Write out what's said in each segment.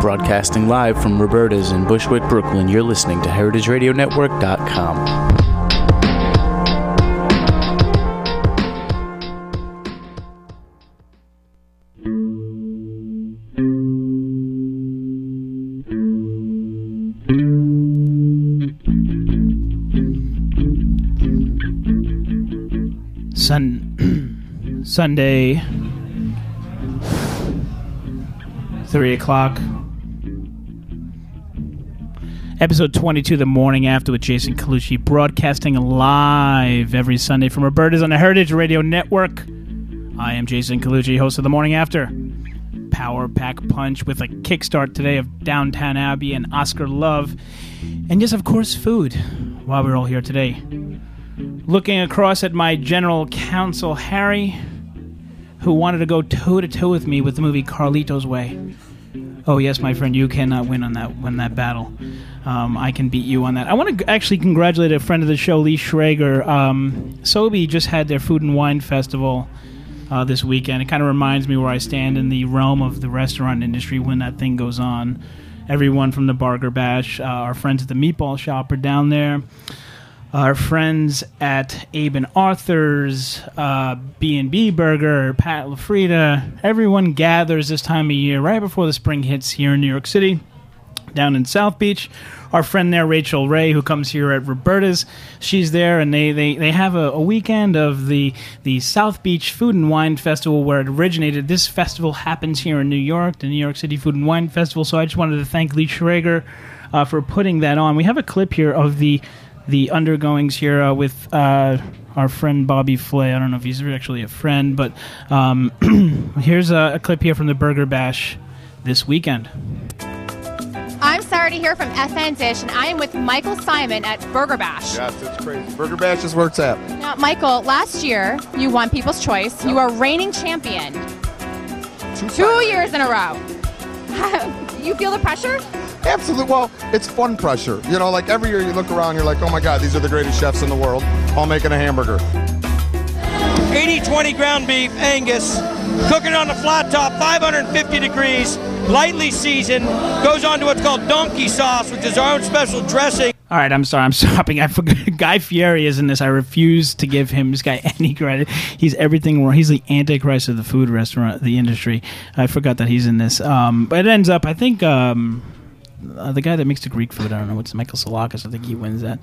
Broadcasting live from Roberta's in Bushwick, Brooklyn, you're listening to HeritageRadioNetwork.com. Sun Sunday, three o'clock. Episode 22, the morning after with Jason Colucci, broadcasting live every Sunday from Roberta's on the Heritage Radio Network. I am Jason Colucci, host of the morning after. Power Pack Punch with a kickstart today of Downton Abbey and Oscar Love. And yes, of course, food while we're all here today. Looking across at my general counsel, Harry, who wanted to go toe to toe with me with the movie Carlito's Way. Oh yes, my friend, you cannot win on that win that battle. Um, I can beat you on that. I want to actually congratulate a friend of the show, Lee Schrager. Um, Sobe just had their food and wine festival uh, this weekend. It kind of reminds me where I stand in the realm of the restaurant industry when that thing goes on. Everyone from the Burger Bash, uh, our friends at the Meatball Shop are down there our friends at Abe and Arthur's, uh, B&B Burger, Pat LaFrida, everyone gathers this time of year right before the spring hits here in New York City, down in South Beach. Our friend there, Rachael Ray, who comes here at Roberta's, she's there, and they, they, they have a, a weekend of the the South Beach Food and Wine Festival where it originated. This festival happens here in New York, the New York City Food and Wine Festival. So I just wanted to thank Lee Schrager uh, for putting that on. We have a clip here of the the undergoings here uh, with uh, our friend Bobby Flay. I don't know if he's actually a friend, but um, here's a, a, clip here from the Burger Bash this weekend. I'm Sarah to hear from FN Dish, and I am with Michael Symon at Burger Bash. Yes, it's crazy. Burger Bash is where it's at. Now, Michael, last year you won People's Choice. You are reigning champion. Two, Two years in a row. you feel the pressure? Absolutely. Well, it's fun pressure. You know, like every year you look around, you're like, oh my God, these are the greatest chefs in the world, all making a hamburger. 80 20 ground beef, Angus, cooking on the flat top, 550 degrees, lightly seasoned, goes on to what's called donkey sauce, which is our own special dressing. All right, I'm sorry. I'm stopping. I forgot. Guy Fieri is in this. I refuse to give him this guy any credit. He's everything wrong. He's the antichrist of the food restaurant, the industry. I forgot that he's in this. Um, but it ends up. I think. Um, uh, the guy that makes the Greek food, I don't know, what's Michael Psilakis. I think he wins that.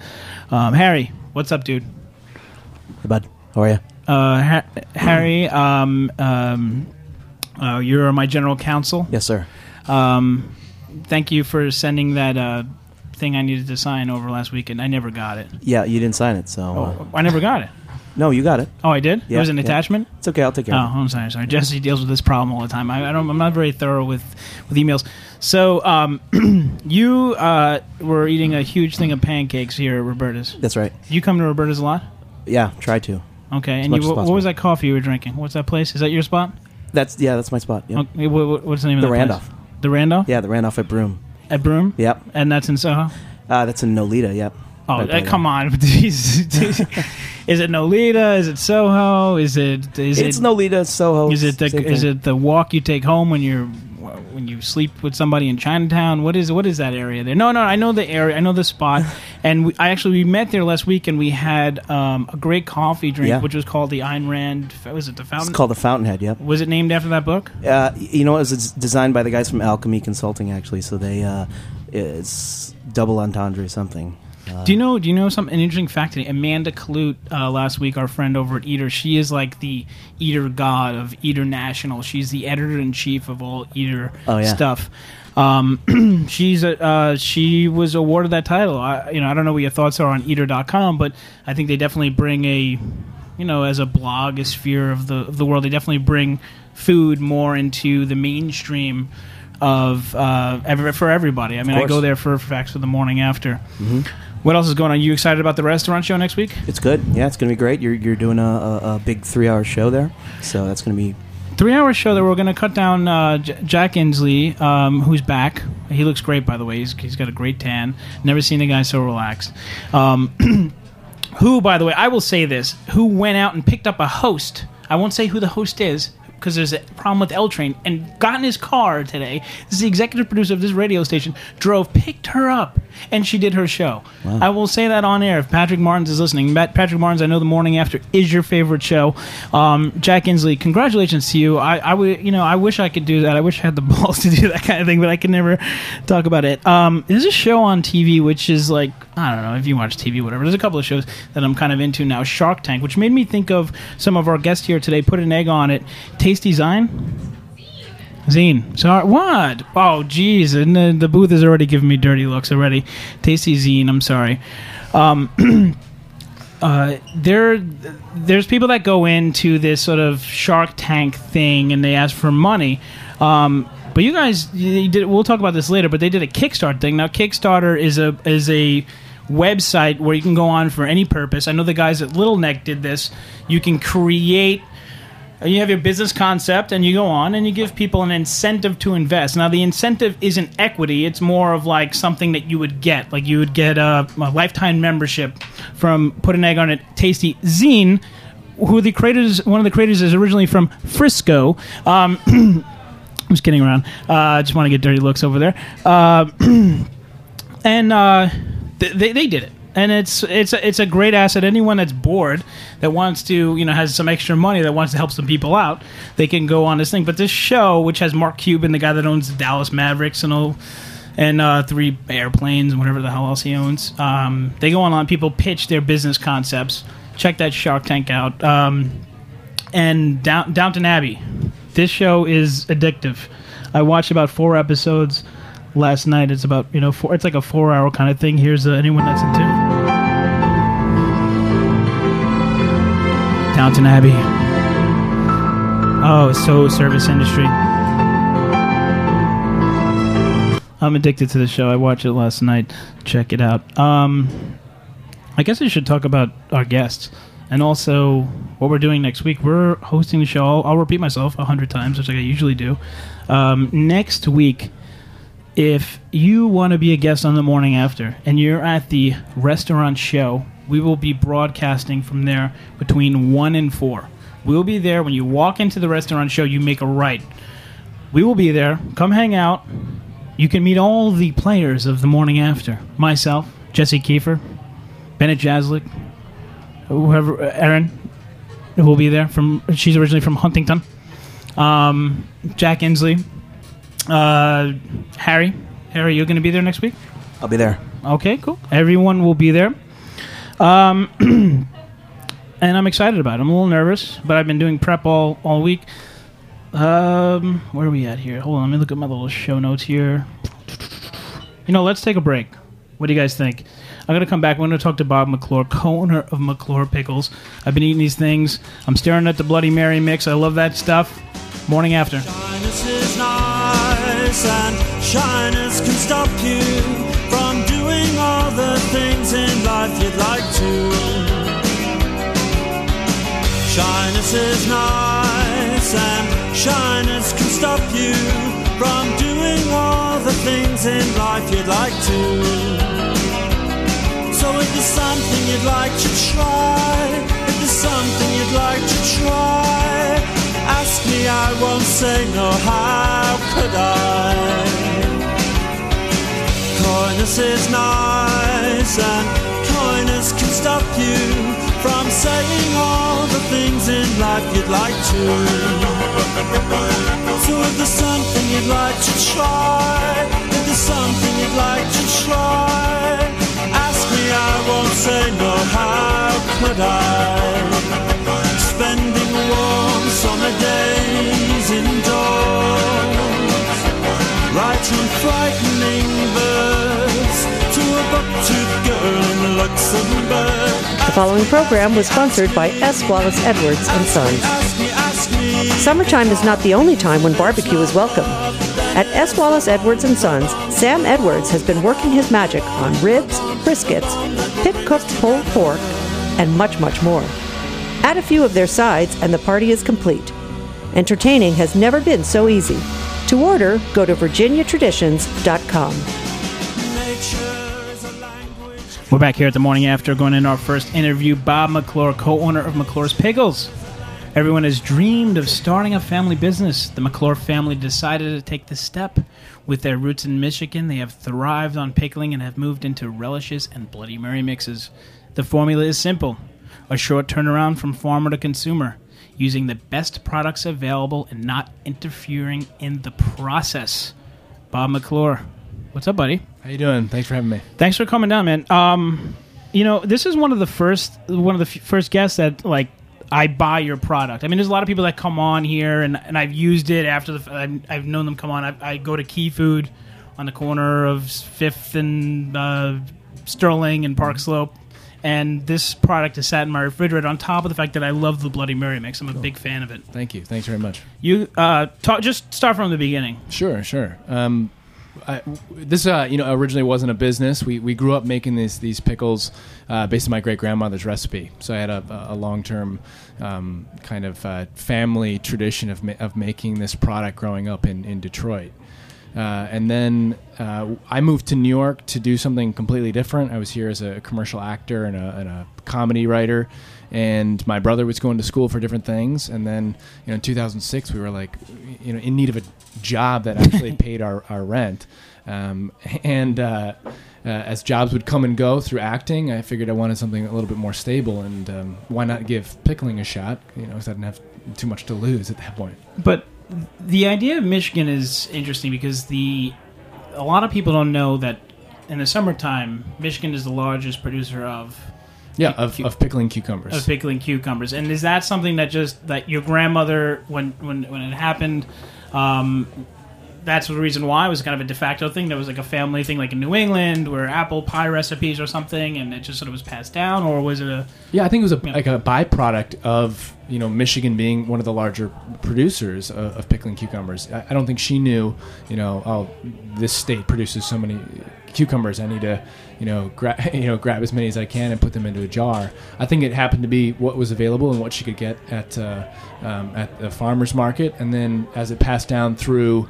Um, Harry, what's up, dude? Hey, bud. How are you? Uh, ha- Harry, um, um, uh, you're my general counsel. Yes, sir. Um, thank you for sending that uh, thing I needed to sign over last weekend. I never got it. Yeah, you didn't sign it, so. Uh, Oh, I never got it. no, you got it. Oh, I did. Yeah, it was an yeah. attachment. It's okay. I'll take care Oh, of it. I'm sorry. Sorry, Jesse deals with this problem all the time. I, I don't. I'm not very thorough with with emails. So, um, you uh, were eating a huge thing of pancakes here at Roberta's. That's right. You come to Roberta's a lot. Yeah, try to. Okay, and much you, as what, what possible. was that coffee you were drinking? What's that place? Is that your spot? That's yeah, that's my spot. Yeah, Okay, what, what- what's the name the of that Randolph. place? The Randolph. Yeah, the Randolph at Broome. At Broome. Yep. And that's in Soho. Uh, that's in Nolita. Yep. Oh, Right by uh, come on! Jeez. is it Nolita? Is it Soho? Is it? Is It's it? Nolita, Soho. Is it the is thing. it the walk you take home when you're when you sleep with somebody in Chinatown? What is what is that area there? No, no, I know the area, I know the spot, and we, I actually we met there last week and we had um, a great coffee drink, Yeah. which was called the Ayn Rand. Was it the Fountain? It's called the Fountainhead. Yep. was it named after that book? Uh, you know, it was it's designed by the guys from Alchemy Consulting, actually. So they, uh, it's double entendre or something. Uh, Do you know? Do you know some An interesting fact today. Amanda Kludt, uh, last week, our friend over at Eater. She is like the Eater god of Eater National. She's the editor in chief of all Eater Oh, yeah. stuff. Um, she's a, uh, she was awarded that title. I, you know, I don't know what your thoughts are on Eater.com, but I think they definitely bring a, you know, as a blogosphere of the of the world, they definitely bring food more into the mainstream of uh, every, for everybody. I mean, I go there for facts for the morning after. What else is going on? Are You excited about the restaurant show next week? It's good. Yeah, it's going to be great. You're, you're doing a, a, a big three hour show there. So that's going to be. Three hour show that we're going to cut down uh, J- Jack Inglis, um, who's back. He looks great, by the way. He's, he's got a great tan. Never seen a guy so relaxed. Um, who, by the way, I will say this, who went out and picked up a host. I won't say who the host is. Because there's a problem with L Train, and got in his car today. This is the executive producer of this radio station. Drove, picked her up, and she did her show. I will say that on air if Patrick Martins is listening. Matt, Patrick Martins, I know the morning after is your favorite show. Um, Jack Inglis, congratulations to you. I, I would, you know, I wish I could do that. I wish I had the balls to do that kind of thing, but I can never talk about it. Um, there's a show on TV which is like I don't know if you watch TV, whatever. There's a couple of shows that I'm kind of into now. Shark Tank, which made me think of some of our guests here today. Put an egg on it. Tasty Zine. Zine. Sorry, what? Oh, geez. And the, the booth is already giving me dirty looks already. Tasty Zine. I'm sorry. Um, uh, there, there's people that go into this sort of Shark Tank thing and they ask for money. Um, but you guys, you did, we'll talk about this later. But they did a Kickstarter thing. Now, Kickstarter is a is a website where you can go on for any purpose. I know the guys at Little Neck did this. You can create you have your business concept and you go on and you give people an incentive to invest. Now the incentive isn't equity. It's more of like something that you would get. Like you would get a, a lifetime membership from put an egg on it tasty zine who the creators one of the creators is originally from frisco. Um, i'm just kidding around. Uh, i just want to get dirty looks over there. Uh, and uh, they, they did it and it's it's a, it's a great asset. Anyone that's bored that wants to you know has some extra money that wants to help some people out, they can go on this thing. But this show, which has Mark Cuban, the guy that owns the Dallas Mavericks and all, and uh, three airplanes and whatever the hell else he owns, um, they go on people pitch their business concepts. Check that Shark Tank out. Um, and Down, Downton Abbey. This show is addictive. I watched about four episodes last night. It's about you know four. It's like a four hour kind of thing. Here's uh, anyone that's into Downton Abbey. Oh, so service industry. I'm addicted to the show. I watched it last night. Check it out. Um, I guess I should talk about our guests and also what we're doing next week. We're hosting the show. I'll, I'll repeat myself a hundred times, which I usually do. Um, next week, if you want to be a guest on the morning after and you're at the restaurant show, we will be broadcasting from there between 1 and 4. We'll be there when you walk into the restaurant show, you make a right. We will be there. Come hang out. You can meet all the players of the morning after. Myself, Jesse Kiefer, Bennett Jaslik, whoever, Erin will be there. From she's originally from Huntington. Um, Jack Inglis, uh, Harry, Harry, you're going to be there next week. I'll be there. Okay, cool. Everyone will be there. Um, and I'm excited about it. I'm a little nervous, but I've been doing prep all all week. Um, where are we at here? Hold on, let me look at my little show notes here. You know, let's take a break. What do you guys think? I'm gonna come back. We're gonna talk to Bob McClure, co-owner of McClure Pickles. I've been eating these things. I'm staring at the Bloody Mary mix. I love that stuff. Morning after. Shyness and shyness can stop you from doing all the things in life you'd like to. Shyness is nice, and shyness can stop you from doing all the things in life you'd like to. So if there's something you'd like to try, if there's something you'd like to try, ask me, I won't say no, how I? Coyness is nice, and coyness can stop you from saying all the things in life you'd like to. So if there's something you'd like to try, if there's something you'd like to try, ask me, I won't say no, how could I? Spending warm summer days indoors, frightening verse to a buck-toothed girl in Luxembourg. The following program was sponsored by S. Wallace Edwards and Sons. Summertime is not the only time when barbecue is welcome. At S. Wallace Edwards and Sons, Sam Edwards has been working his magic on ribs, briskets, pit cooked pulled pork, and much, much more. Add a few of their sides, and the party is complete. Entertaining has never been so easy. To order, go to virginiatraditions.com. We're back here at the morning after going in our first interview. Bob McClure, co-owner of McClure's Pickles. Everyone has dreamed of starting a family business. The McClure family decided to take this step. With their roots in Michigan, they have thrived on pickling and have moved into relishes and Bloody Mary mixes. The formula is simple a short turnaround from farmer to consumer, using the best products available and not interfering in the process. Bob McClure. What's up, buddy? How you doing? Thanks for having me. Thanks for coming down, man. Um, you know, this is one of the first one of the f- first guests that like I buy your product. I mean, there's a lot of people that come on here, and, and I've used it after the. f- I've, I've known them come on. I, I go to Key Food on the corner of Fifth and uh, Sterling and Park Slope, and this product has sat in my refrigerator. On top of the fact that I love the Bloody Mary mix, I'm a big fan of it. Thank you. Thanks very much. You uh, talk, just start from the beginning. Sure, sure. Um, I, this, uh, you know, originally wasn't a business. We, we grew up making these these pickles uh, based on my great grandmother's recipe. So I had a, a long term um, kind of uh, family tradition of ma- of making this product growing up in in Detroit. Uh, and then uh, I moved to New York to do something completely different. I was here as a commercial actor and a, and a comedy writer, and my brother was going to school for different things. And then, you know, in 2006, we were like, you know, in need of a job that actually paid our, our rent. Um, and uh, uh, as jobs would come and go through acting, I figured I wanted something a little bit more stable. And um, why not give pickling a shot? You know, because I didn't have too much to lose at that point. But the idea of Michigan is interesting because the a lot of people don't know that in the summertime, Michigan is the largest producer of Yeah, of, of pickling cucumbers. of pickling cucumbers. And is that something that just that your grandmother when when when it happened? Um, that's the reason why it was kind of a de facto thing. There was like a family thing, like in New England, where apple pie recipes or something, and it just sort of was passed down, or was it a? Yeah, I think it was a, Yeah. like a byproduct of you know Michigan being one of the larger producers of, of pickling cucumbers. I, I don't think she knew, you know, oh, this state produces so many cucumbers. I need to, you know, grab you know grab as many as I can and put them into a jar. I think it happened to be what was available and what she could get at uh, um, at the farmers market, and then as it passed down through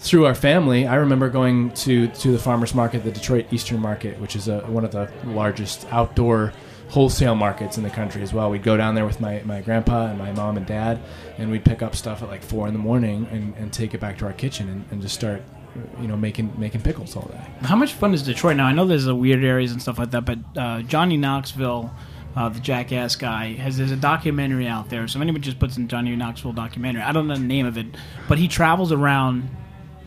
through our family, I remember going to to the farmers market, the Detroit Eastern Market, which is a, one of the largest outdoor wholesale markets in the country as well. We'd go down there with my, my grandpa and my mom and dad, and we'd pick up stuff at like four in the morning and, and take it back to our kitchen and, and just start, you know, making making pickles all day. How much fun is Detroit now? I know there's a weird areas and stuff like that, but uh, Johnny Knoxville, uh, the Jackass guy, has there's a documentary out there. So if anyone just puts in Johnny Knoxville documentary, I don't know the name of it, but he travels around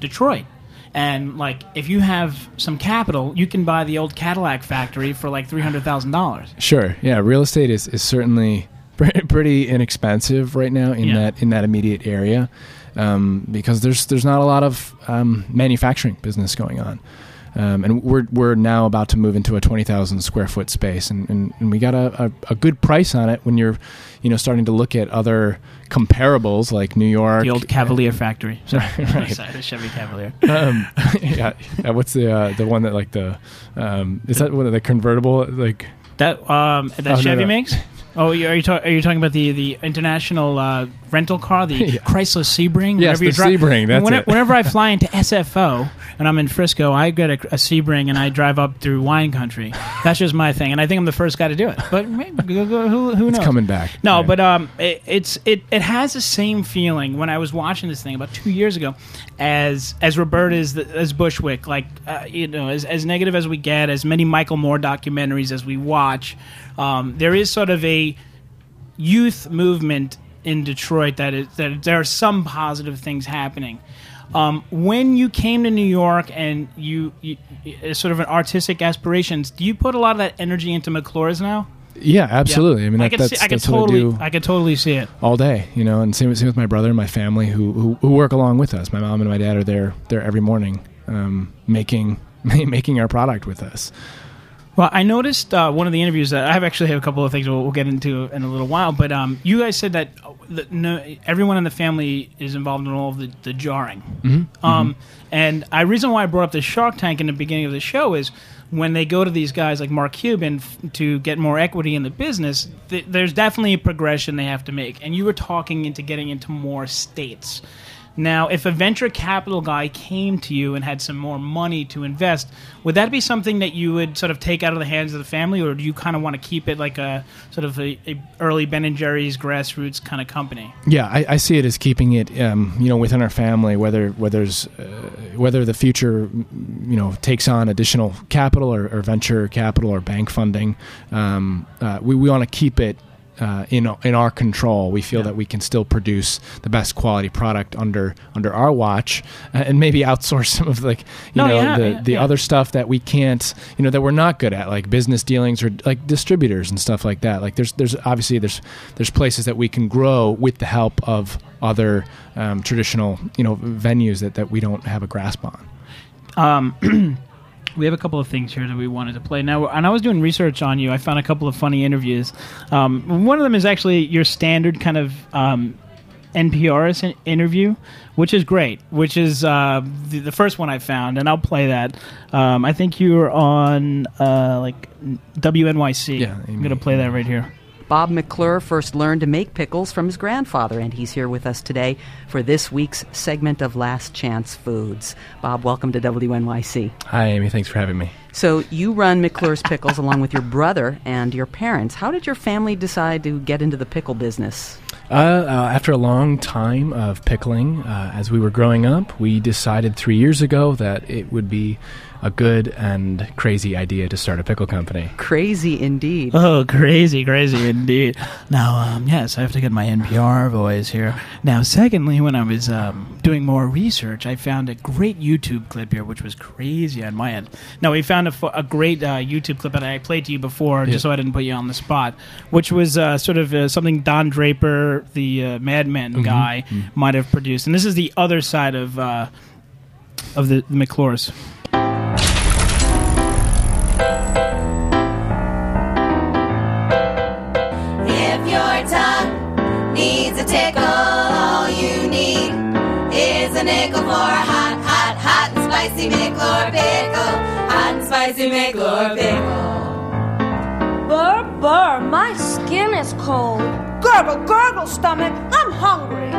Detroit. And like, if you have some capital, you can buy the old Cadillac factory for like three hundred thousand dollars. Sure, yeah, real estate is, is certainly pretty inexpensive right now in Yeah. that in that immediate area um, because there's there's not a lot of um, manufacturing business going on. Um, and we're we're now about to move into a twenty thousand square foot space, and, and, and we got a, a, a good price on it when you're, you know, starting to look at other comparables like New York, The old Cavalier factory. Sorry, Right. Sorry, the Chevy Cavalier. um, yeah, what's the uh, the one that like the um, is that one of the convertible like That um, that Oh, Chevy no. makes. Oh, are you ta- are you talking about the the international uh, rental car, the Yeah. Chrysler Sebring? Yes, the Sebring, that's Whenever, it. whenever I fly into SFO and I'm in Frisco, I get a, a Sebring and I drive up through wine country. That's just my thing, and I think I'm the first guy to do it. But maybe, go- go- who who knows? it's coming back? No, Yeah. but um, it, it's it, it has the same feeling when I was watching this thing about two years ago, as as Robert is as Bushwick, like uh, you know, as as negative as we get, as many Michael Moore documentaries as we watch, um, there is sort of a youth movement in Detroit that is that there are some positive things happening. Um, when you came to New York and you, you, sort of an artistic aspirations, do you put a lot of that energy into McClure's now? yeah, absolutely. I mean, I that, that's see, I can that's what I totally, do I can totally see it. all day, you know. And same, with- same with my brother and my family who, who who work along with us. My mom and my dad are there there every morning, um, making making our product with us. Well, I noticed uh, one of the interviews that I have actually have a couple of things we'll, we'll get into in a little while, but um, you guys said that, uh, that no, everyone in the family is involved in all of the, the jarring. Mm-hmm. Um, and I reason why I brought up the Shark Tank in the beginning of the show is when they go to these guys like Mark Cuban f- to get more equity in the business, th- there's definitely a progression they have to make. And you were talking into getting into more states. Now, if a venture capital guy came to you and had some more money to invest, would that be something that you would sort of take out of the hands of the family, or do you kind of want to keep it like a sort of a, a early Ben and Jerry's grassroots kind of company? Yeah, I, I see it as keeping it, um, you know, within our family. Whether whether's uh, whether the future, you know, takes on additional capital or, or venture capital or bank funding, um, uh, we we want to keep it. Uh, in in our control, we feel that we can still produce the best quality product under under our watch, uh, and maybe outsource some of like you No, know yeah, the yeah, the yeah. other stuff that we can't you know that we're not good at, like business dealings or like distributors and stuff like that. Like there's there's obviously there's there's places that we can grow with the help of other um, traditional you know venues that, that we don't have a grasp on. Um, we have a couple of things here that we wanted to play. Now, and I was doing research on you. I found a couple of funny interviews. Um, one of them is actually your standard kind of um, NPR interview, which is great. Which is uh, the, the first one I found, and I'll play that. Um, I think you were on uh, like WNYC. Yeah, I'm gonna play that right here. Bob McClure first learned to make pickles from his grandfather, and he's here with us today for this week's segment of Last Chance Foods. Bob, welcome to WNYC. Hi, Amy. Thanks for having me. So, you run McClure's Pickles along with your brother and your parents. How did your family decide to get into the pickle business? Uh, uh, after a long time of pickling, uh, as we were growing up, we decided three years ago that it would be a good and crazy idea to start a pickle company. Crazy indeed. Oh, crazy, crazy indeed. Now, um, yes, I have to get my NPR voice here. Now, secondly, when I was um, doing more research, I found a great YouTube clip here, which was crazy on my end. Now, we found a, fo- a great uh, YouTube clip that I played to you before, Yeah. just so I didn't put you on the spot, which was uh, sort of uh, something Don Draper, the uh, Mad Men Mhm, guy, mhm. might have produced. And this is the other side of uh, of the, the McClures. Needs a tickle, all you need is a nickel for a hot, hot, hot and spicy McClure pickle. Hot and spicy McClure pickle. Burr, burr, my skin is cold. Gurgle, gurgle, stomach, I'm hungry.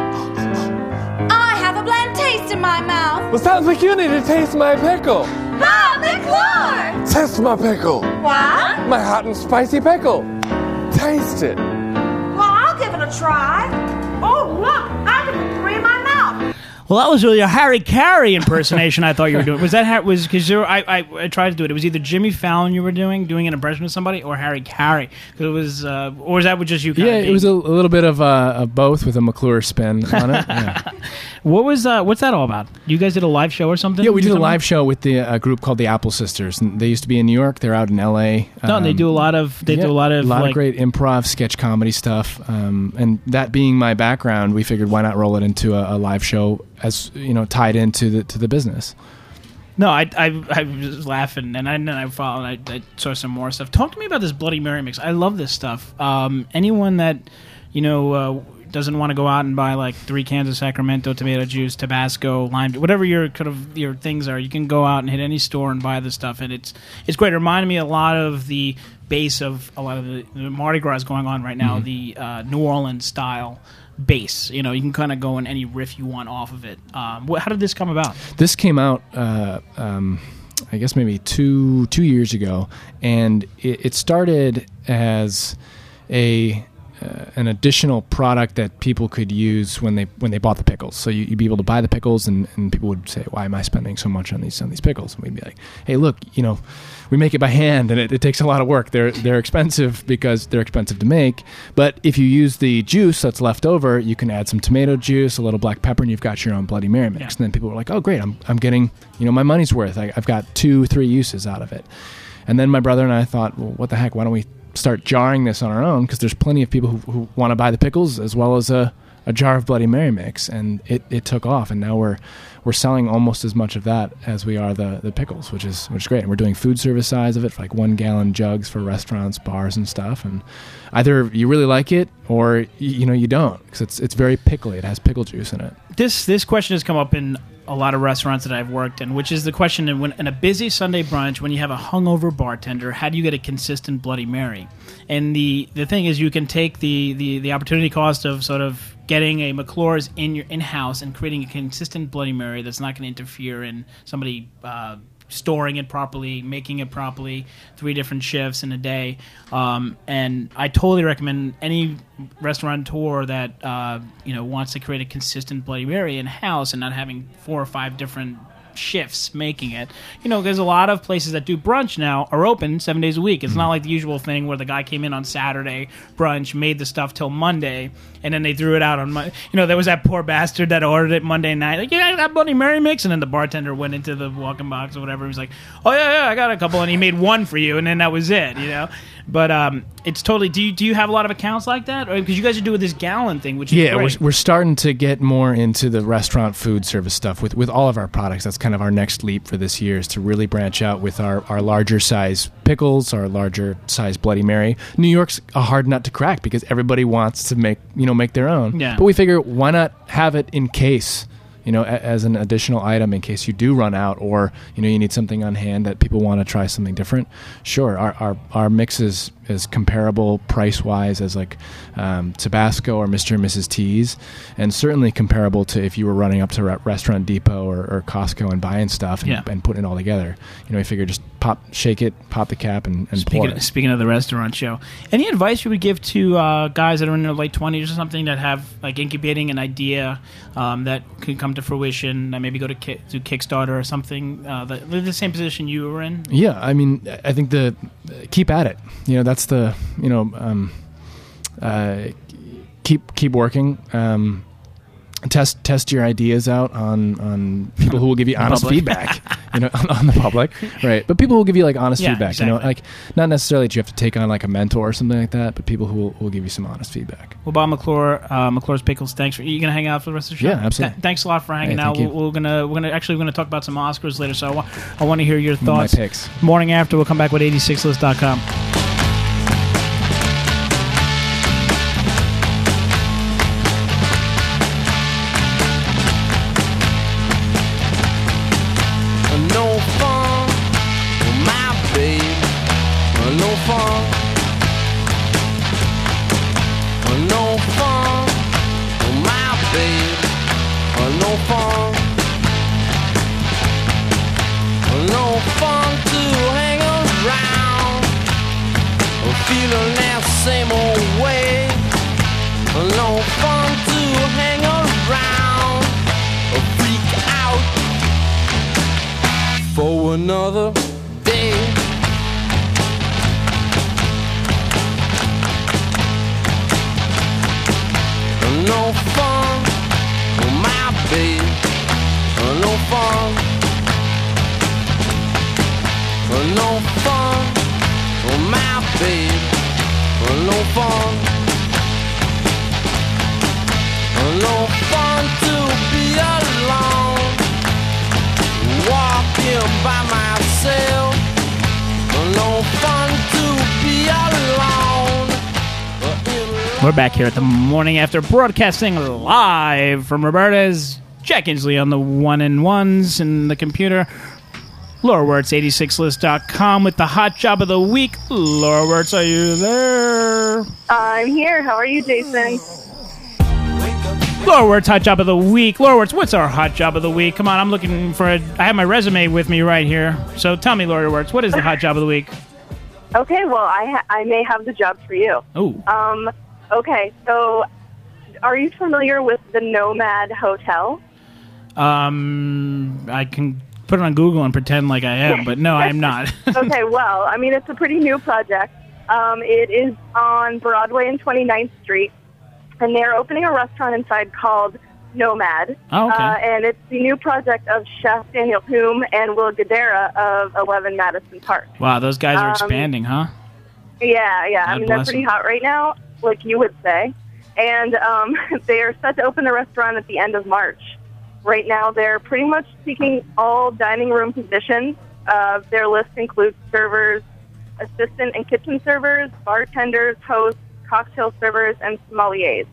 I have a bland taste in my mouth. Well, sounds like you need to taste my pickle. Bob McClure! Taste my pickle. What? My hot and spicy pickle. Taste it. Well, I'll give it a try. Oh, look, I can put three in my mouth. Well, that was really a Harry Caray impersonation. I thought you were doing. Was that Har- was because I, I I tried to do it. It was either Jimmy Fallon you were doing, doing an impression of somebody, or Harry Caray. 'Cause It was, uh, or was that just you? Kind Yeah, of it was a, a little bit of, uh, of both with a McClure spin on it. Yeah. What was uh, what's that all about? You guys did a live show or something? Yeah, we did a live show with the uh, group called the Apple Sisters. And they used to be in New York. They're out in L.A. No, they Um, do a lot of they yeah, do a lot of a lot like of great improv, sketch comedy stuff. Um, and that being my background, we figured why not roll it into a, a live show as you know tied into the to the business. No, I, I, I was laughing, and I, and I followed. I, I saw some more stuff. Talk to me about this Bloody Mary mix. I love this stuff. Um, anyone that you know uh, doesn't want to go out and buy like three cans of Sacramento tomato juice, Tabasco, lime, whatever your kind of your things are, you can go out and hit any store and buy the stuff, and it's it's great. It reminded me a lot of the base of a lot of the, the Mardi Gras going on right now, Mhm. the uh, New Orleans style base. You know, you can kind of go in any riff you want off of it. Um, wh- how did this come about? This came out, uh, um, I guess maybe two two years ago, and it, it started as a uh, an additional product that people could use when they when they bought the pickles. So you, you'd be able to buy the pickles, and, and people would say, "Why am I spending so much on these on these pickles?" And we'd be like, "Hey, look, you know, we make it by hand, and it, it takes a lot of work. They're they're expensive because they're expensive to make. But if you use the juice that's left over, you can add some tomato juice, a little black pepper, and you've got your own Bloody Mary mix. And then people were like, "Oh, great! I'm I'm getting you know my money's worth. I, I've got two three uses out of it." And then my brother and I thought, well, what the heck? Why don't we start jarring this on our own? Because there's plenty of people who, who want to buy the pickles as well as a, a jar of Bloody Mary mix, and it, it took off. And now we're we're selling almost as much of that as we are the, the pickles, which is which is great. And we're doing food service size of it, like one gallon jugs for restaurants, bars, and stuff. And either you really like it or y- you know you don't, because it's it's very pickly. It has pickle juice in it. this this question has come up in a lot of restaurants that I've worked in, which is the question in, when, in a busy Sunday brunch when you have a hungover bartender, how do you get a consistent Bloody Mary? And the the thing is, you can take the the, the opportunity cost of sort of getting a McClure's in your in house and creating a consistent Bloody Mary that's not going to interfere in somebody. Uh, storing it properly, making it properly, three different shifts in a day. Um, and I totally recommend any restaurateur that uh, you know wants to create a consistent Bloody Mary in house and not having four or five different shifts making it. You know, there's a lot of places that do brunch now are open seven days a week. It's not hmm. like the usual thing where the guy came in on Saturday brunch, made the stuff till Monday, and then they threw it out on Monday. You know, there was that poor bastard that ordered it Monday night. Like, yeah, that Bloody Mary mix, and then the bartender went into the walk-in box or whatever. He was like, oh yeah, yeah, I got a couple, and he made one for you, and then that was it. You know. But um, it's totally. Do you do you have a lot of accounts like that? Because you guys are doing this gallon thing, which is yeah, we're, we're starting to get more into the restaurant food service stuff with, with all of our products. That's kind of our next leap for this year is to really branch out with our, our larger size pickles, our larger size Bloody Mary. New York's a hard nut to crack because everybody wants to make you know make their own. Yeah. But we figure why not have it in case you know a, as an additional item in case you do run out or you know you need something on hand that people want to try something different. Sure, our our, our mix is is comparable price wise as like um, Tabasco or Mr. and Mrs. T's, and certainly comparable to if you were running up to Re- Restaurant Depot or, or Costco and buying stuff and, Yeah. and putting it all together. You know, I figure just pop, shake it, pop the cap, and, and Speaking it. of, speaking of the restaurant show, any advice you would give to uh, guys that are in their late twenties or something that have like incubating an idea um, that could come to fruition, that maybe go to, ki- to Kickstarter or something, uh, that, the same position you were in? Yeah, I mean, I think the keep at it. You know, that's the you know, um, uh, keep keep working. Um, test test your ideas out on on people who will give you honest Public. feedback. you know, on, on the public, right? But people will give you like honest Yeah, feedback. You know, like not necessarily that you have to take on like a mentor or something like that, but people who will, will give you some honest feedback. Well, Bob McClure, uh, McClure's Pickles. Thanks for you gonna hang out for the rest of the show. Yeah, absolutely. Th- thanks a lot for hanging Hey, out. We're, we're gonna we're gonna actually we're gonna talk about some Oscars later. So I wa- I want to hear your My thoughts. picks. Morning after, we'll come back with 86list.com. No fun, my babe. No fun. No fun to be alone walking by myself. No fun to be alone. We're back here at the morning after broadcasting live from Roberta's. Jack Inglis on the one and ones and the computer. Laura Wertz, 86list.com with the hot job of the week. Laura Wertz, are you there? I'm here. How are you, Jason? Laura Wertz, hot job of the week. Laura Wertz, what's our hot job of the week? Come on, I'm looking for a. I have my resume with me right here. So tell me, Laura Wertz, what is the hot job of the week? Okay, well, I ha- I may have the job for you. Oh. Um. Okay, so are you familiar with the Nomad Hotel? Um, I can put it on Google and pretend like I am, but no, I am not. okay, well, I mean, it's a pretty new project. Um, it is on Broadway and 29th Street, and they're opening a restaurant inside called Nomad. Oh, okay. Uh, and it's the new project of Chef Daniel Humm and Will Guidara of 11 Madison Park. wow, those guys are Um, expanding, huh? Yeah, yeah. God I mean, they're pretty them. hot right now, like you would say. And um, they are set to open the restaurant at the end of March. Right now, they're pretty much seeking all dining room positions. Uh, their list includes servers, assistant and kitchen servers, bartenders, hosts, cocktail servers, and sommeliers.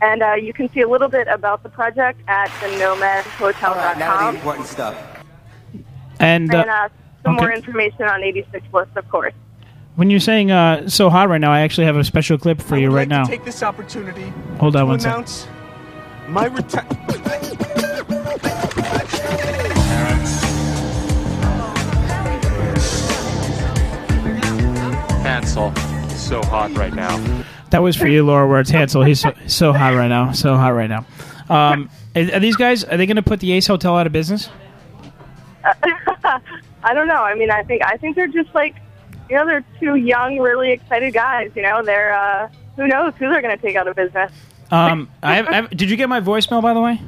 And uh, you can see a little bit about the project at the nomadhotel.com. important stuff. And, uh, and uh, some more information on 86 List, of course. When you're saying uh, so hot right now, I actually have a special clip for you right now. take this opportunity Hold on to one sec. announce My return. Hansel, so hot right now. That was for you, Laura. Where it's Hansel. He's so, so hot right now. So hot right now. Um, are are these guys? Are they going to put the Ace Hotel out of business? I don't know. I mean, I think I think they're just like, you know, they're two young, really excited guys. You know, they're uh, who knows who they're going to take out of business. Um, I have, I have- did you get my voicemail by the way?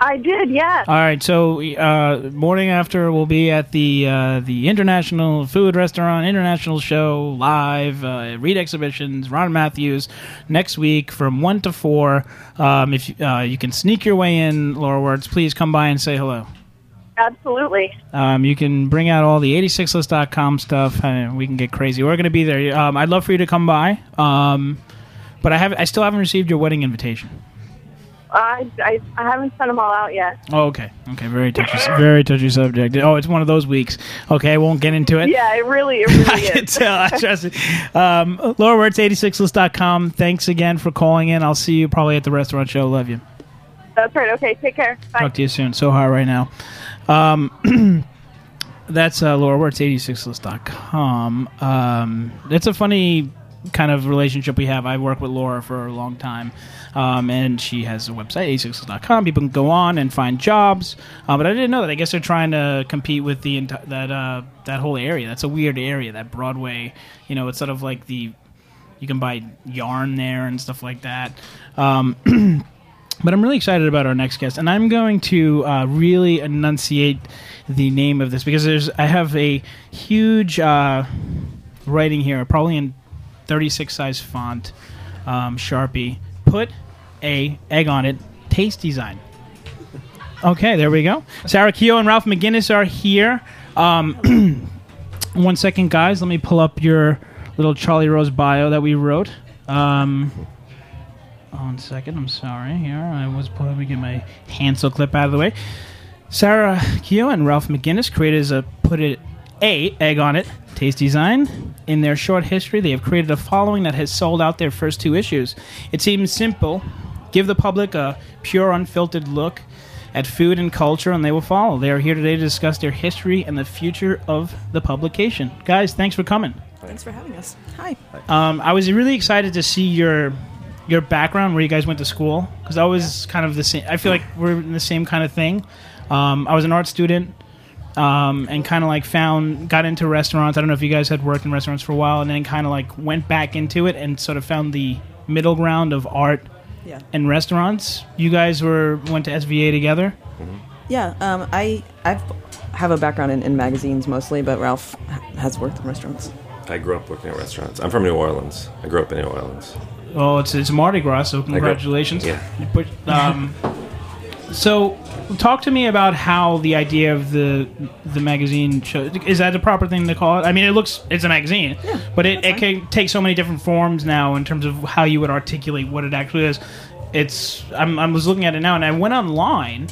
I did, yes. All right, so uh, morning after we'll be at the uh, the International Food Restaurant International Show live, uh, Reed Exhibitions. Ron Matthews next week from one to four. Um, if you- uh, you can sneak your way in, Laura Wertz, please come by and say hello. Absolutely. Um, you can bring out all the 86list.com stuff. and we can get crazy. We're going to be there. Um, I'd love for you to come by, um, but I have I still haven't received your wedding invitation. I, I I haven't sent them all out yet. Oh, okay. Okay, very touchy, very touchy subject. Oh, it's one of those weeks. Okay, I won't get into it. Yeah, it really, it really I is. can tell. I trust it. Um, Laura Wertz, 86list.com. Thanks again for calling in. I'll see you probably at the restaurant show. Love you. That's right. Okay, take care. Bye. Talk to you soon. So hot right now. Um, that's uh, Laura Wertz, 86list.com. Um, it's a funny kind of relationship we have. I worked with Laura for a long time, um, and she has a website, 86list.com. People can go on and find jobs, uh, but I didn't know that. I guess they're trying to compete with the enti- that uh, that whole area. That's a weird area, that Broadway. You know, it's sort of like the you can buy yarn there and stuff like that. Um, but I'm really excited about our next guest, and I'm going to uh, really enunciate the name of this because there's I have a huge uh, writing here, probably in 36 size font, um, Sharpie. Put a egg on it. Taste design. Okay, there we go. Sarah Keough and Ralph McGinnis are here. Um, one second, guys. Let me pull up your little Charlie Rose bio that we wrote. Um, one second. I'm sorry. Here, I was pulling. Me get my Hansel clip out of the way. Sarah Keough and Ralph McGinnis created a put it a egg on it taste design. In their short history, they have created a following that has sold out their first two issues. It seems simple. Give the public a pure, unfiltered look at food and culture, and they will follow. They are here today to discuss their history and the future of the publication. Guys, thanks for coming. Thanks for having us. Hi. Um, I was really excited to see your your background, where you guys went to school, because I was kind of the same. I feel like we're in the same kind of thing. Um, I was an art student, um, and kind of like found got into restaurants. I don't know if you guys had worked in restaurants for a while, and then kind of like went back into it and sort of found the middle ground of art Yeah. and restaurants. You guys were went to SVA together. Yeah, um, I I've have a background in, in magazines mostly, but Ralph has worked in restaurants. I grew up working at restaurants. I'm from New Orleans. I grew up in New Orleans. Oh, it's it's Mardi Gras, so grew- congratulations. yeah. You put- um, so, talk to me about how the idea of the the magazine show is that the proper thing to call it? I mean, it looks it's a magazine, but it, it can take so many different forms now in terms of how you would articulate what it actually is. It's I'm, I was looking at it now, and I went online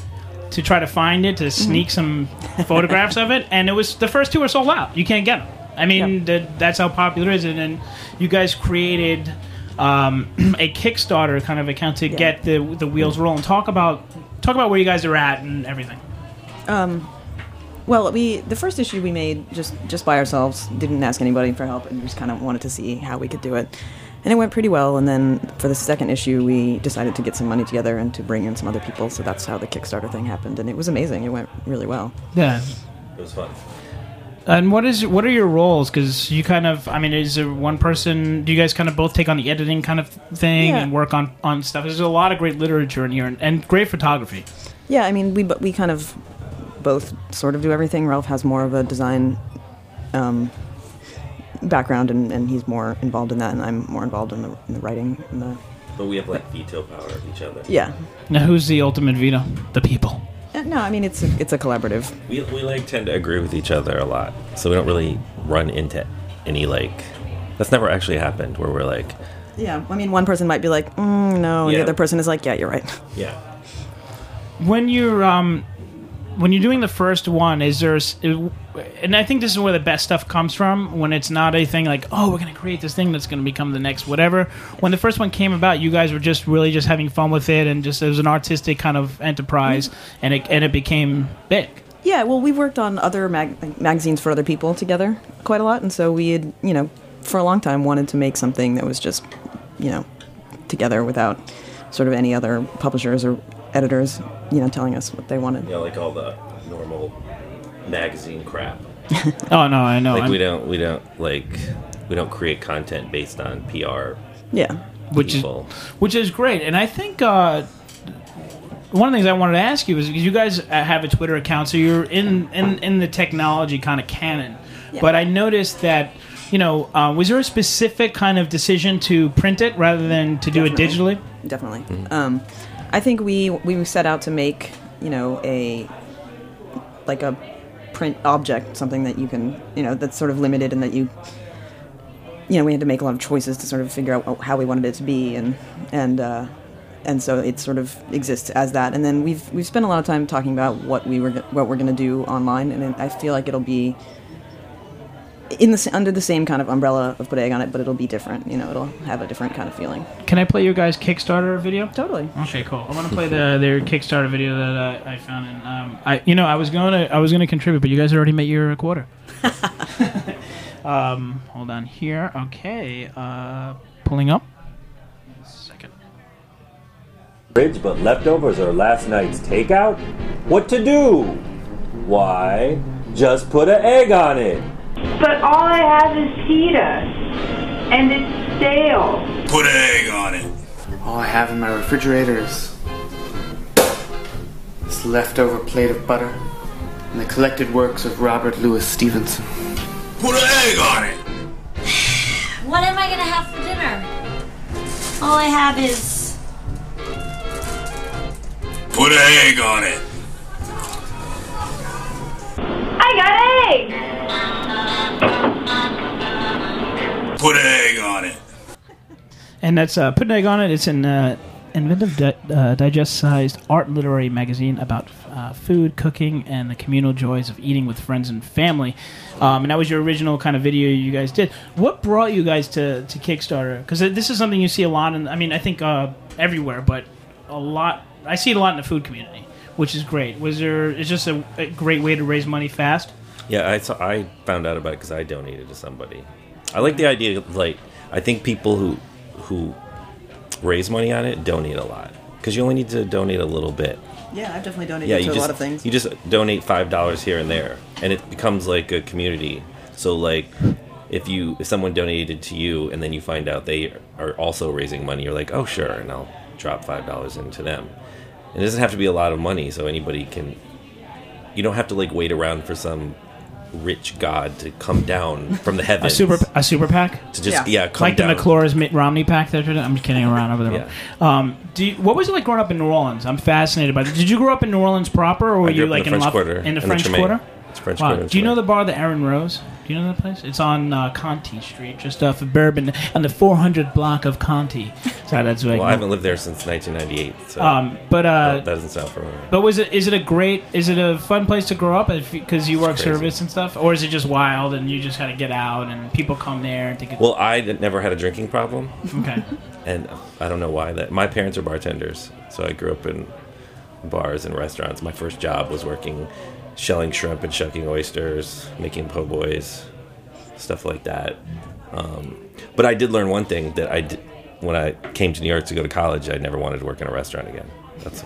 to try to find it to sneak some photographs of it, and it was the first two are sold out. You can't get them. I mean, the, that's how popular it is, and, and you guys created um, a Kickstarter kind of account to get the the wheels rolling. Talk about talk about where you guys are at and everything. Um, well, we the first issue we made just just by ourselves, didn't ask anybody for help, and just kind of wanted to see how we could do it, and it went pretty well. And then for the second issue, we decided to get some money together and to bring in some other people. So that's how the Kickstarter thing happened, and it was amazing. It went really well. Yeah. It was fun. And what is what are your roles? Because you kind of, I mean, is there one person? Do you guys kind of both take on the editing kind of thing Yeah. and work on on stuff? There's a lot of great literature in here and, and great photography. Yeah, I mean, we but we kind of both sort of do everything. Ralph has more of a design um, background, and, and he's more involved in that, and I'm more involved in the, in the writing. And the But we have like veto power of each other. yeah. Now, who's the ultimate veto? The people. Uh, No, I mean it's a, it's a collaborative. We, we like tend to agree with each other a lot, so we don't really run into any like. That's never actually happened where we're like, Yeah, I mean one person might be like, mm, no, and Yeah. the other person is like, yeah, you're right. yeah. When you're um, when you're doing the first one, is there s- and I think this is where the best stuff comes from when it's not a thing like, oh, we're going to create this thing that's going to become the next whatever. When the first one came about, you guys were just really just having fun with it, and just it was an artistic kind of enterprise, mm-hmm. and it and it became big. Yeah, well, we've worked on other mag- magazines for other people together quite a lot, and so we had, you know, for a long time wanted to make something that was just, you know, together without sort of any other publishers or editors, you know, telling us what they wanted. You know, like all the normal magazine crap. Oh no, I know. like we I'm- don't we don't like we don't create content based on PR. Yeah, which people. is which is great. And I think uh, one of the things I wanted to ask you is because you guys uh, have a Twitter account, so you're in in, in the technology kind of canon. But I noticed that you know uh, was there a specific kind of decision to print it rather than to do it digitally? Definitely. Um, I think we we set out to make you know a like a print object, something that you can you know that's sort of limited and that you you know we had to make a lot of choices to sort of figure out how we wanted it to be and and uh, and so it sort of exists as that. And then we've we've spent a lot of time talking about what we were what we're going to do online, and I feel like it'll be in the under the same kind of umbrella of put egg on it, but it'll be different. You know, it'll have a different kind of feeling. Can I play your guys' Kickstarter video? Totally. Okay, cool. I want to play the their Kickstarter video that uh, I found. And um, I, you know, I was going to I was going to contribute, but you guys already made your quarter. um, hold on here. Okay, uh, pulling up. Fridge, but leftovers are last night's takeout? What to do? Why, just put an egg on it. But all I have is pita, and it's stale. Put an egg on it. All I have in my refrigerator is this leftover plate of butter and the collected works of Robert Louis Stevenson. Put an egg on it. What am I gonna have for dinner? All I have is. Put an egg on it. I got eggs. Put an egg on it. And that's uh, put an egg on it. It's an uh, inventive, di- uh, digest-sized art literary magazine about uh, food, cooking, and the communal joys of eating with friends and family. Um, and that was your original kind of video you guys did. What brought you guys to, to Kickstarter? Because this is something you see a lot. In, I mean, I think uh, everywhere, but a lot. I see it a lot in the food community, which is great. Was there? It's just a, a great way to raise money fast. Yeah, I saw, I found out about it because I donated to somebody. I like the idea. Of, like, I think people who who raise money on it donate a lot because you only need to donate a little bit. Yeah, I've definitely donated yeah, to you a just lot of things. you just donate five dollars here and there, and it becomes like a community. So like. If you if someone donated to you and then you find out they are also raising money, you're like, oh sure, and I'll drop five dollars into them. And it doesn't have to be a lot of money, so anybody can. You don't have to like wait around for some rich god to come down from the heavens. A heavens. super a super PAC To just- Yeah. yeah, come like the down. McClure's Mitt Romney PAC. That I'm just kidding around over there. Um, do you, what was it like growing up in New Orleans? I'm fascinated by it. Did you grow up in New Orleans proper, or were you up in like the French Laf- Quarter, in the in French Tremaine. Quarter? It's French Wow. Do you know the bar, the Erin Rose? Do you know that place? It's on uh, Conti Street, just off of Bourbon, on the 400 block of Conti. So that's like. well, I haven't lived there since 1998. So Um, but, uh, that doesn't sound familiar. But was it? Is it a great? Is it a fun place to grow up? Because you work crazy. service and stuff, or is it just wild and you just kind of get out and people come there and think? It's, Well, I never had a drinking problem. Okay. And I don't know why that. My parents are bartenders, so I grew up in bars and restaurants. My first job was working, shelling shrimp and shucking oysters, making po' boys, stuff like that. Um, but I did learn one thing that I did when I came to New York to go to college. I never wanted to work in a restaurant again. That's.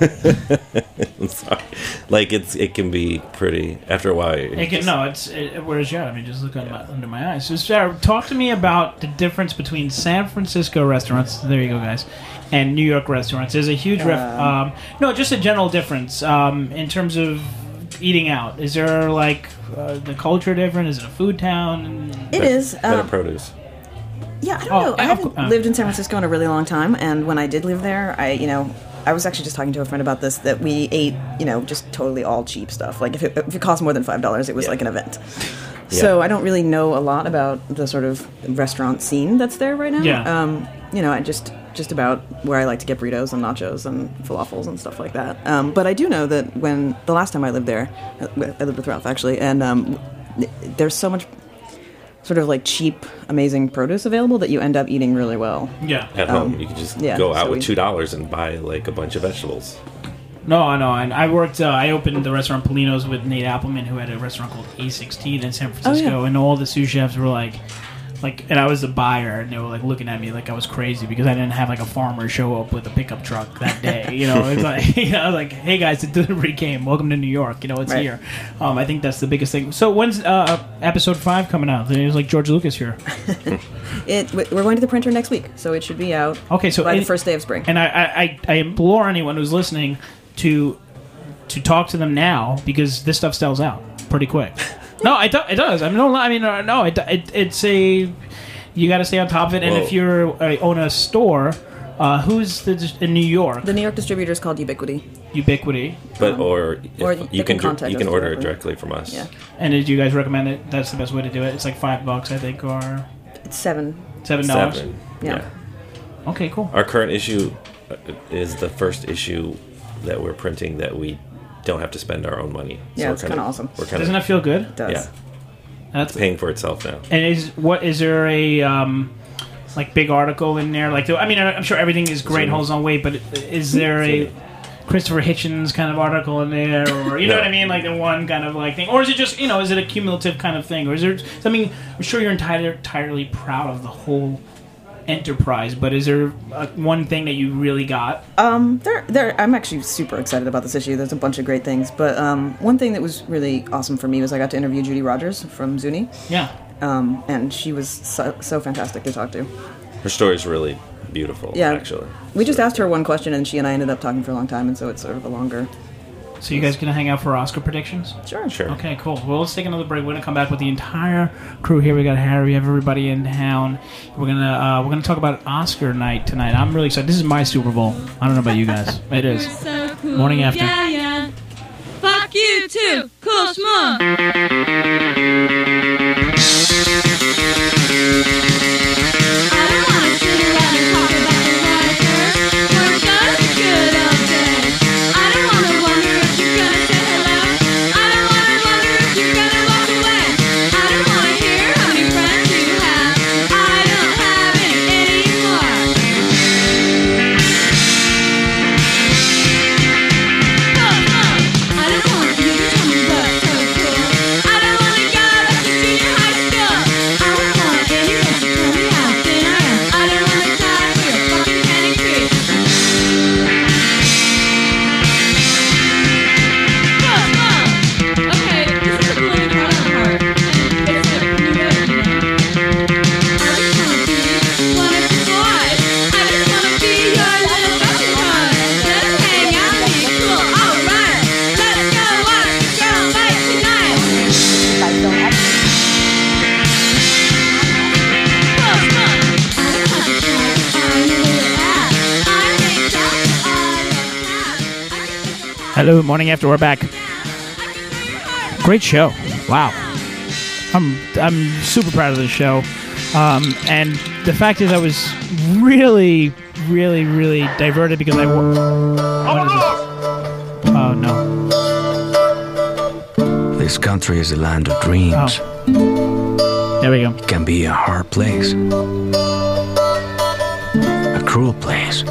I'm sorry. Like it's it can be pretty after a while. you It can, just- no, it's it, where's your? I mean, just look under my, under my eyes. So, Sarah, talk to me about the difference between San Francisco restaurants. There you go, guys, and New York restaurants. There's a huge ref. Uh. Um, no, just a general difference um, in terms of eating out. Is there like uh, the culture different? Is it a food town? It is. better Um, produce. Yeah, I don't Oh, know. I haven't uh, lived in San Francisco in a really long time, and when I did live there, I, you know, I was actually just talking to a friend about this that we ate, you know, just totally all cheap stuff. Like if it, if it cost more than five dollars, it was like an event. So I don't really know a lot about the sort of restaurant scene that's there right now. Yeah. Um, you know, I just just about where I like to get burritos and nachos and falafels and stuff like that. Um, but I do know that when the last time I lived there, I lived with Ralph actually, and um, there's so much sort of like cheap, amazing produce available that you end up eating really well. Yeah. At Um, home, you can just yeah, go out so with we- two dollars and buy like a bunch of vegetables. No, I know. And I worked. Uh, I opened the restaurant Pulino's with Nate Appleman, who had a restaurant called A16 in San Francisco, yeah. and all the sous chefs were like, like, and I was a buyer, and they were like looking at me like I was crazy because I didn't have like a farmer show up with a pickup truck that day. You know, it's like, you know, I was like, hey guys, the delivery came. Welcome to New York. You know, it's Right. here. Um, I think that's the biggest thing. So when's uh, episode five coming out? There's like George Lucas here. It we're going to the printer next week, so it should be out. Okay, so by it- the first day of spring. And I, I, I, I implore anyone who's listening to to talk to them now because this stuff sells out pretty quick. no, it, do, it does. I mean, no, I mean, uh, no, it, it, it's a you got to stay on top of it. And Well- if you're uh, own a store, uh, who's the in New York? The New York distributor is called Ubiquity. Ubiquity. But or, if- Or you they can can contact you can us order it directly. directly from us. Yeah. And did you guys recommend it? That's the best way to do it. It's like five bucks, I think, or It's seven. seven dollars. Seven. Yeah. Okay, cool. Our current issue uh, is the first issue that we're printing that we don't have to spend our own money. Yeah, we're it's kinda awesome. We're kind Doesn't that feel good? It does. Yeah, That's it's paying for itself now. And is what is there a um, like big article in there? Like, I mean, I'm sure everything is great, holds on weight, but is there a Christopher Hitchens kind of article in there, or you know No. what I mean, like the one kind of like thing, or is it just you know, is it a cumulative kind of thing, or is there something? I'm sure you're entirely entirely proud of the whole enterprise, but is there uh, one thing that you really got? Um, there, there. I'm actually super excited about this issue. There's a bunch of great things, but um, one thing that was really awesome for me was I got to interview Judy Rodgers from Zuni. Yeah. Um, and she was so, so fantastic to talk to. Her story is really beautiful. Yeah. actually. We just asked her one question, and she and I ended up talking for a long time, and so it's sort of a longer. So you guys gonna hang out for Oscar predictions? Sure. Sure. Okay, cool. Well, let's take another break. We're gonna come back with the entire crew here. We got Harry, we have everybody in town. We're gonna uh, we're gonna talk about Oscar night tonight. I'm really excited. This is my Super Bowl. I don't know about you guys. It is. So cool. Morning after. Yeah, yeah. Fuck you too. Cool schmuck. Hello, morning after. We're back. Great show. Wow. I'm I'm super proud of this show. Um, and the fact is, I was really, really, really diverted because I. wa- What is this? Oh no. This country is a land of dreams. There we go. It can be a hard place, a cruel place.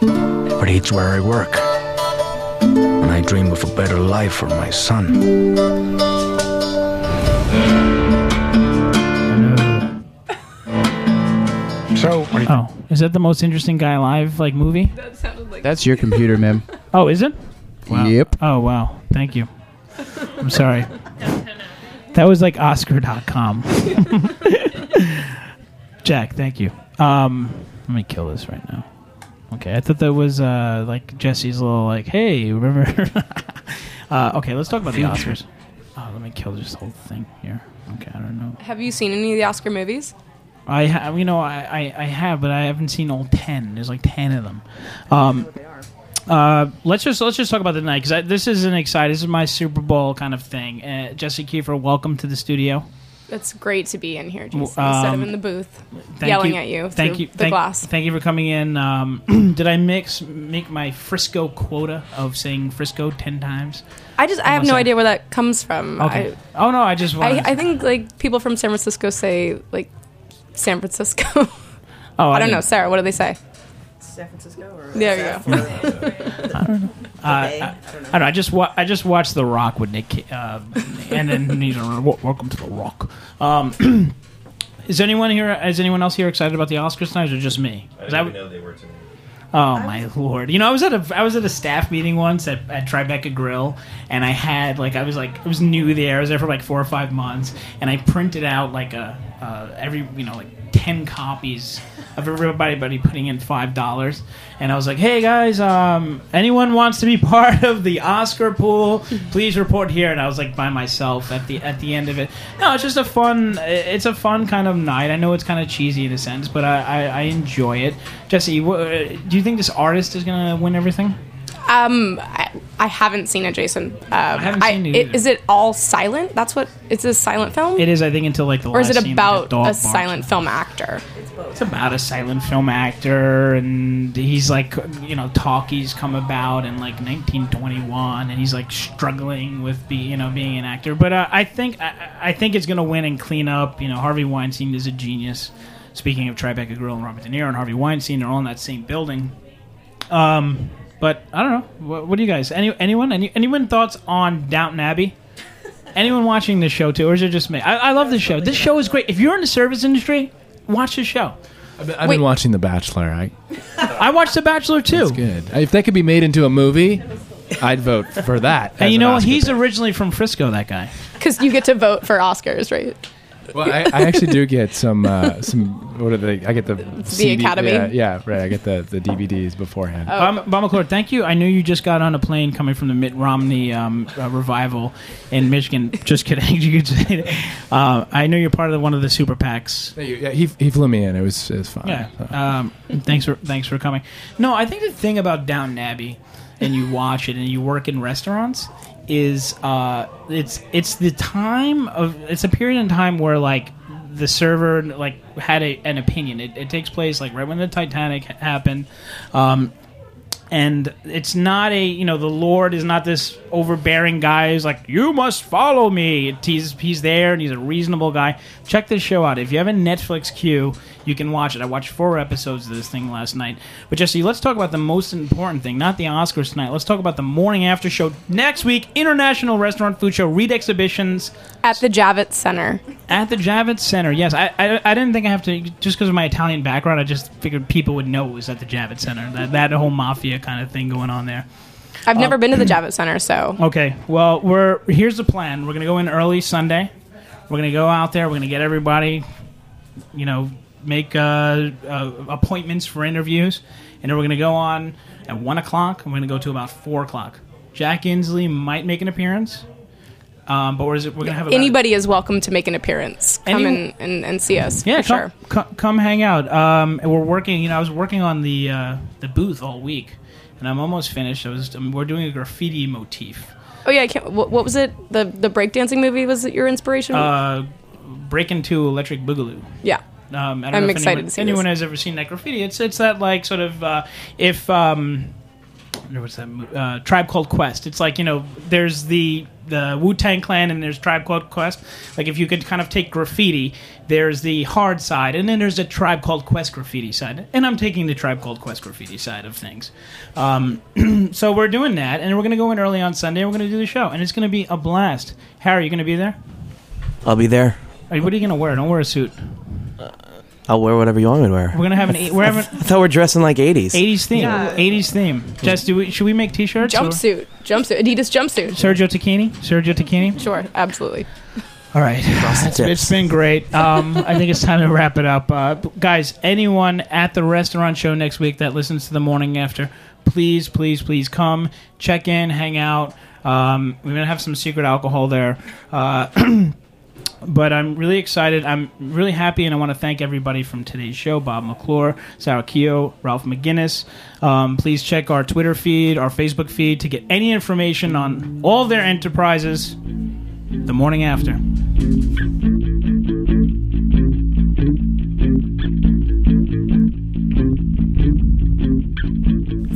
But it's where I work. And I dream of a better life for my son. So, Oh, is that the most interesting guy alive like movie? That sounded like That's your computer, ma'am. Oh, is it? Wow. Yep. Oh, wow. Thank you. I'm sorry. That was like Oscar.com. Jack, thank you. Um, let me kill this right now. Okay, I thought that was uh, like Jesse's little like, hey, remember? uh, okay, let's talk about the Oscars. Oh, let me kill this whole thing here. Okay, I don't know. Have you seen any of the Oscar movies? I have, you know, I, I, I have, but I haven't seen all ten. There's like ten of them. Um, uh, let's just let's just talk about the night because this is an exciting. This is my Super Bowl kind of thing. Uh, Jesse Kiefer, welcome to the studio. It's great to be in here, Jason, Well, instead of um, in the booth Thank yelling at you Thank you. the thank, glass. Thank you for coming in. Um, did I mix make my Frisco quota of saying Frisco ten times? I just I have no there. idea where that comes from. Okay. I, oh no, I just I, wanted. I think like people from San Francisco say like San Francisco. Oh, I I don't know, Sarah. What do they say? San Francisco or There you go. I don't know. Uh, I, I don't know. I just wa- I just watched The Rock with Nick, uh, and then he's "Wel- welcome to The Rock. Um, is anyone here? Is anyone else here excited about the Oscars tonight, or just me? I 'Cause didn't I even know they were tonight. Oh my lord! You know, I was at a I was at a staff meeting once at, at Tribeca Grill, and I had like I was like I was new there. I was there for like four or five months, and I printed out like a uh, every you know like ten copies of everybody putting in five dollars, and I was like, hey guys, um, anyone wants to be part of the Oscar pool? Please report here. And I was like by myself at the at the end of it. No, it's just a fun. It's a fun kind of night. I know it's kind of cheesy in a sense, but I I, I enjoy it. Jesse, do you think this artist is gonna win everything? Um, I, I haven't seen it, Jason. Um, I haven't seen it either. Is it all silent? That's what it's a silent film. It is, I think, until like the or is it like, about dog a barks. silent film actor? It's about a silent film actor, and he's like, you know, talkies come about in like 1921, and he's like struggling with be, you know, being an actor. But uh, I think I, I think it's gonna win and clean up. You know, Harvey Weinstein is a genius. Speaking of Tribeca Grill and Robert De Niro and Harvey Weinstein, they're all in that same building. Um, but I don't know. What, what do you guys? Any anyone? Any anyone thoughts on Downton Abbey? Anyone watching this show too, or is it just me? I, I love this show. This show is great. If you're in the service industry, watch this show. I've been, I've been watching The Bachelor. I, I watched The Bachelor too. It's good. If that could be made into a movie, I'd vote for that. And you an know what? Oscar He's pick. originally from Frisco. That guy. Because you get to vote for Oscars, right? Well, I, I actually do get some some. What are they? I get the the Academy? Yeah, yeah, right. I get the the DVDs beforehand. Oh. Bob, Bob McClure, thank you. I knew you just got on a plane coming from the Mitt Romney um, uh, revival in Michigan. Just kidding. you could say that. Uh, I know you're part of one of the super PACs. Yeah, he he flew me in. It was it was fine. Yeah. Um, thanks for thanks for coming. No, I think the thing about Downton Abbey, and you watch it and you work in restaurants, is uh, it's it's the time of it's a period in time where like the server like had a, an opinion. It, it takes place like right when the Titanic happened. Um, and it's not a you know the lord is not this overbearing guy who's like you must follow me. He's he's there and he's a reasonable guy. Check this show out. If you have a netflix queue you can watch it. I watched four episodes of this thing last night. But jesse let's talk about the most important thing not the oscars tonight. Let's talk about the morning after show next week international restaurant food show Reed Exhibitions. At the Javits Center. at the Javits Center, yes. I, I, I didn't think I have to, just because of my Italian background, I just figured people would know it was at the Javits Center. That, that whole mafia kind of thing going on there. I've never Um, been to the Javits Center, so Okay, well, we're here's the plan. We're gonna go in early Sunday. We're gonna go out there. We're gonna get everybody, you know, make uh, uh, appointments for interviews, and then we're gonna go on at one o'clock. and We're gonna go to about four o'clock. Jack Inglis might make an appearance, um, but we're, we're gonna have anybody is welcome to make an appearance. Come Any- and, and, and see us. Yeah, for come, sure. come, come hang out. Um, we're working. You know, I was working on the uh, the booth all week, and I'm almost finished. I was. Um, we're doing a graffiti motif. Oh yeah, I can't, what, what was it? The the breakdancing movie was it your inspiration? Uh, Breakin' 2: Electric Boogaloo. yeah. Um, I don't I'm know if excited anyone, to see anyone this. has ever seen that graffiti. It's it's that like sort of uh, if um, what's that uh, Tribe Called Quest. It's like you know there's the the Wu Tang Clan and there's Tribe Called Quest. Like if you could kind of take graffiti, there's the hard side, and then there's the Tribe Called Quest graffiti side. And I'm taking the Tribe Called Quest graffiti side of things. Um, so we're doing that, and we're gonna go in early on Sunday. We're gonna do the show, and it's gonna be a blast. Harry, you gonna be there? I'll be there. Hey, What are you gonna wear? Don't wear a suit. I'll wear whatever you want me to wear. We're gonna have an eight. We're having I thought we're dressing like 80s. 80s theme. Yeah. 80s theme. Jess, do we, should we make t-shirts? or- Jumpsuit, jumpsuit, Adidas jumpsuit. Sergio Tacchini? Sergio Tacchini? Sure, absolutely. All right. It's- it's been great. Um, I think it's time to wrap it up. Uh, guys, anyone at the restaurant show next week that listens to the morning after, please, please, please come, check in, hang out. Um, we're going to have some secret alcohol there. Uh, but I'm really excited. I'm really happy, and I want to thank everybody from today's show Bob McClure, Sarah Keough, Ralph McGinnis. Um, please check our Twitter feed, our Facebook feed to get any information on all their enterprises the morning after.